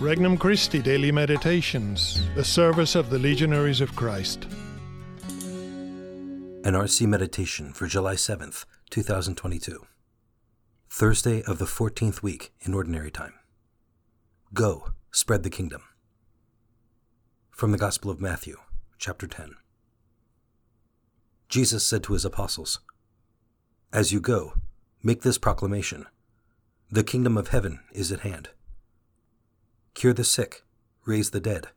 Regnum Christi Daily Meditations, the service of the Legionaries of Christ. An RC Meditation for July 7th, 2022. Thursday of the 14th week in Ordinary Time. Go, spread the kingdom. From the Gospel of Matthew, chapter 10. Jesus said to his apostles, As you go, make this proclamation The kingdom of heaven is at hand. Cure the sick, raise the dead,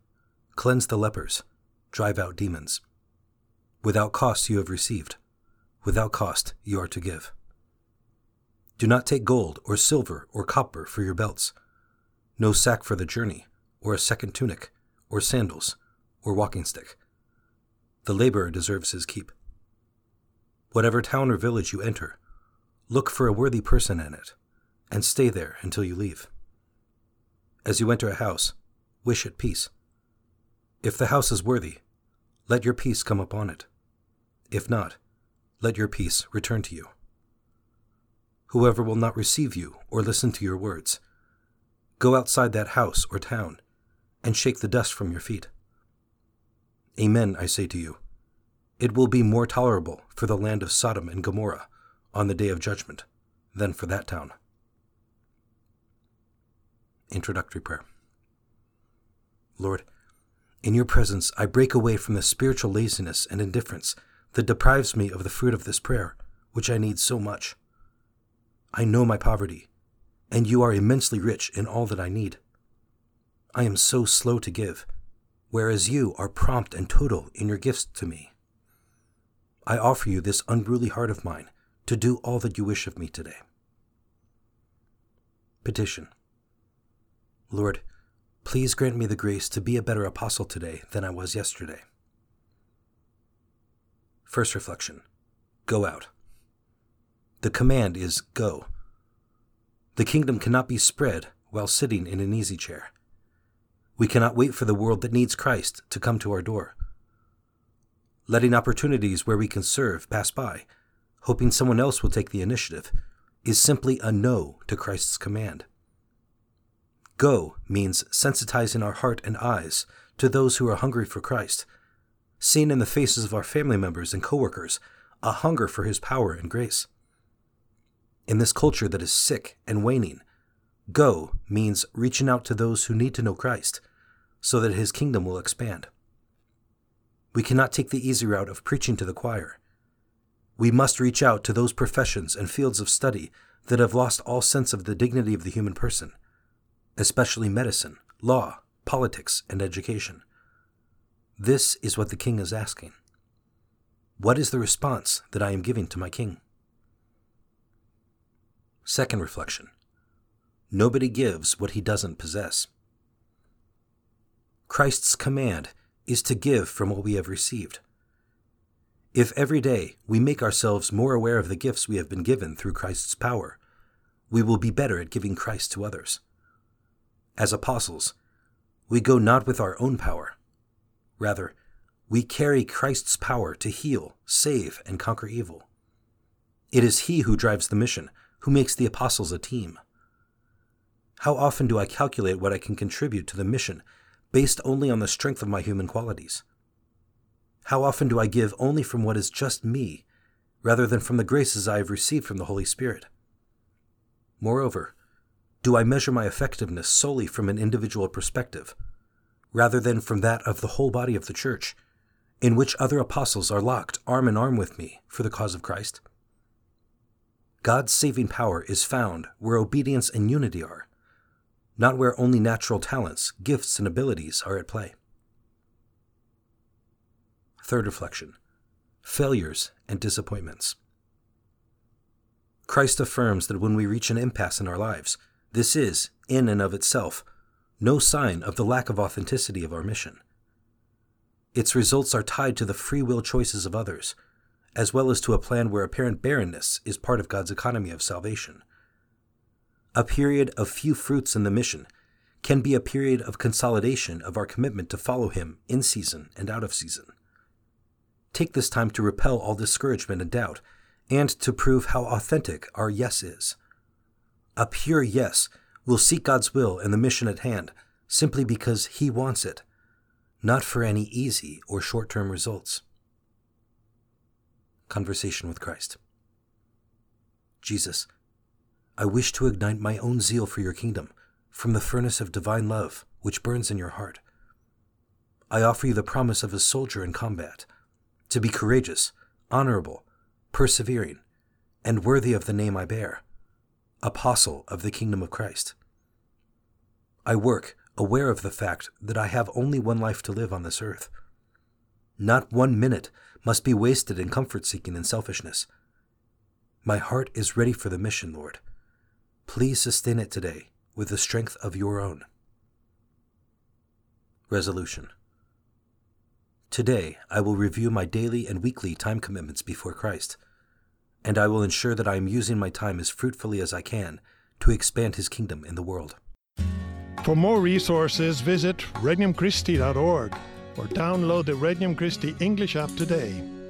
cleanse the lepers, drive out demons. Without cost you have received, without cost you are to give. Do not take gold or silver or copper for your belts, no sack for the journey, or a second tunic, or sandals, or walking stick. The laborer deserves his keep. Whatever town or village you enter, look for a worthy person in it, and stay there until you leave. As you enter a house, wish it peace. If the house is worthy, let your peace come upon it. If not, let your peace return to you. Whoever will not receive you or listen to your words, go outside that house or town and shake the dust from your feet. Amen, I say to you. It will be more tolerable for the land of Sodom and Gomorrah on the day of judgment than for that town. Introductory Prayer Lord, in your presence I break away from the spiritual laziness and indifference that deprives me of the fruit of this prayer, which I need so much. I know my poverty, and you are immensely rich in all that I need. I am so slow to give, whereas you are prompt and total in your gifts to me. I offer you this unruly heart of mine to do all that you wish of me today. Petition Lord, please grant me the grace to be a better apostle today than I was yesterday. First reflection Go out. The command is go. The kingdom cannot be spread while sitting in an easy chair. We cannot wait for the world that needs Christ to come to our door. Letting opportunities where we can serve pass by, hoping someone else will take the initiative, is simply a no to Christ's command. Go means sensitizing our heart and eyes to those who are hungry for Christ, seeing in the faces of our family members and coworkers a hunger for his power and grace. In this culture that is sick and waning, go means reaching out to those who need to know Christ so that his kingdom will expand. We cannot take the easy route of preaching to the choir. We must reach out to those professions and fields of study that have lost all sense of the dignity of the human person especially medicine, law, politics, and education. This is what the king is asking. What is the response that I am giving to my king? Second reflection Nobody gives what he doesn't possess. Christ's command is to give from what we have received. If every day we make ourselves more aware of the gifts we have been given through Christ's power, we will be better at giving Christ to others as apostles, we go not with our own power. Rather, we carry Christ's power to heal, save, and conquer evil. It is He who drives the mission, who makes the apostles a team. How often do I calculate what I can contribute to the mission based only on the strength of my human qualities? How often do I give only from what is just me, rather than from the graces I have received from the Holy Spirit? Moreover, do I measure my effectiveness solely from an individual perspective, rather than from that of the whole body of the Church, in which other apostles are locked arm in arm with me for the cause of Christ? God's saving power is found where obedience and unity are, not where only natural talents, gifts, and abilities are at play. Third reflection failures and disappointments. Christ affirms that when we reach an impasse in our lives, this is, in and of itself, no sign of the lack of authenticity of our mission. Its results are tied to the free will choices of others, as well as to a plan where apparent barrenness is part of God's economy of salvation. A period of few fruits in the mission can be a period of consolidation of our commitment to follow Him in season and out of season. Take this time to repel all discouragement and doubt, and to prove how authentic our yes is. A pure yes will seek God's will and the mission at hand simply because He wants it, not for any easy or short term results. Conversation with Christ. Jesus, I wish to ignite my own zeal for your kingdom from the furnace of divine love which burns in your heart. I offer you the promise of a soldier in combat, to be courageous, honorable, persevering, and worthy of the name I bear, apostle of the kingdom of Christ. I work aware of the fact that I have only one life to live on this earth. Not one minute must be wasted in comfort seeking and selfishness. My heart is ready for the mission, Lord. Please sustain it today with the strength of your own. Resolution Today, I will review my daily and weekly time commitments before Christ, and I will ensure that I am using my time as fruitfully as I can to expand His kingdom in the world. For more resources, visit regnumchristi.org or download the Regnum Christi English app today.